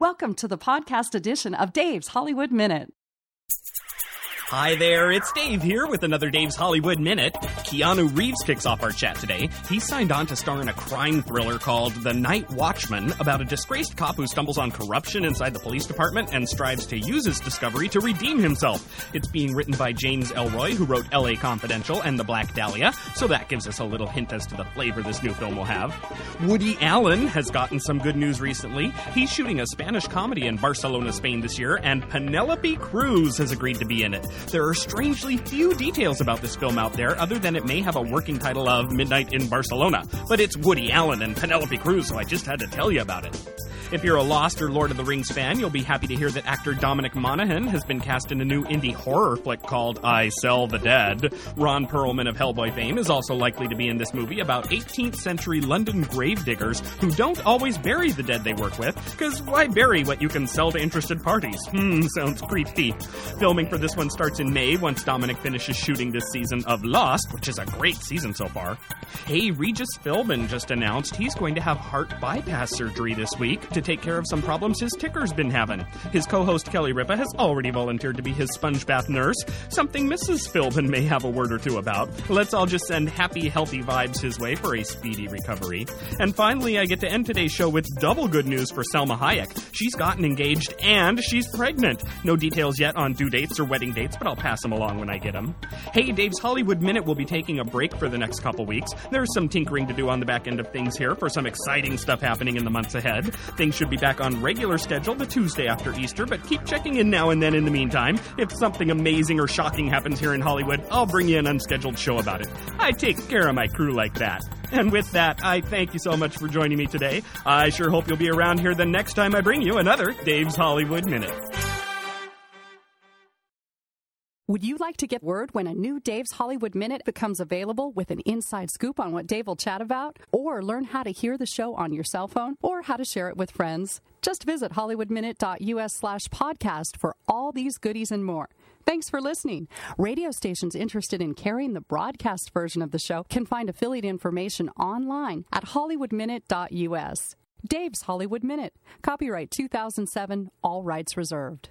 Welcome to the podcast edition of Dave's Hollywood Minute. Hi there, it's Dave here with another Dave's Hollywood Minute. Keanu Reeves kicks off our chat today. He signed on to star in a crime thriller called The Night Watchman about a disgraced cop who stumbles on corruption inside the police department and strives to use his discovery to redeem himself. It's being written by James Ellroy, who wrote LA Confidential and The Black Dahlia, so that gives us a little hint as to the flavor this new film will have. Woody Allen has gotten some good news recently. He's shooting a Spanish comedy in Barcelona, Spain this year, and Penelope Cruz has agreed to be in it. There are strangely few details about this film out there, other than it may have a working title of Midnight in Barcelona. But it's Woody Allen and Penelope Cruz, so I just had to tell you about it. If you're a Lost or Lord of the Rings fan, you'll be happy to hear that actor Dominic Monaghan has been cast in a new indie horror flick called I Sell the Dead. Ron Perlman of Hellboy fame is also likely to be in this movie about 18th century London gravediggers who don't always bury the dead they work with, because why bury what you can sell to interested parties? Hmm, sounds creepy. Filming for this one starts in May once Dominic finishes shooting this season of Lost, which is a great season so far. Hey, Regis Philbin just announced he's going to have heart bypass surgery this week to take care of some problems his ticker's been having. His co-host Kelly Ripa has already volunteered to be his sponge bath nurse, something Mrs. Philbin may have a word or two about. Let's all just send happy, healthy vibes his way for a speedy recovery. And finally, I get to end today's show with double good news for Salma Hayek. She's gotten engaged and she's pregnant. No details yet on due dates or wedding dates, but I'll pass them along when I get them. Hey, Dave's Hollywood Minute will be taking a break for the next couple weeks. There's some tinkering to do on the back end of things here for some exciting stuff happening in the months ahead. Things should be back on regular schedule the Tuesday after Easter, but keep checking in now and then in the meantime. If something amazing or shocking happens here in Hollywood, I'll bring you an unscheduled show about it. I take care of my crew like that. And with that, I thank you so much for joining me today. I sure hope you'll be around here the next time I bring you another Dave's Hollywood Minute. Would you like to get word when a new Dave's Hollywood Minute becomes available with an inside scoop on what Dave will chat about? Or learn how to hear the show on your cell phone? Or how to share it with friends? Just visit hollywoodminute.us slash podcast for all these goodies and more. Thanks for listening. Radio stations interested in carrying the broadcast version of the show can find affiliate information online at hollywoodminute.us. Dave's Hollywood Minute. Copyright 2007, all rights reserved.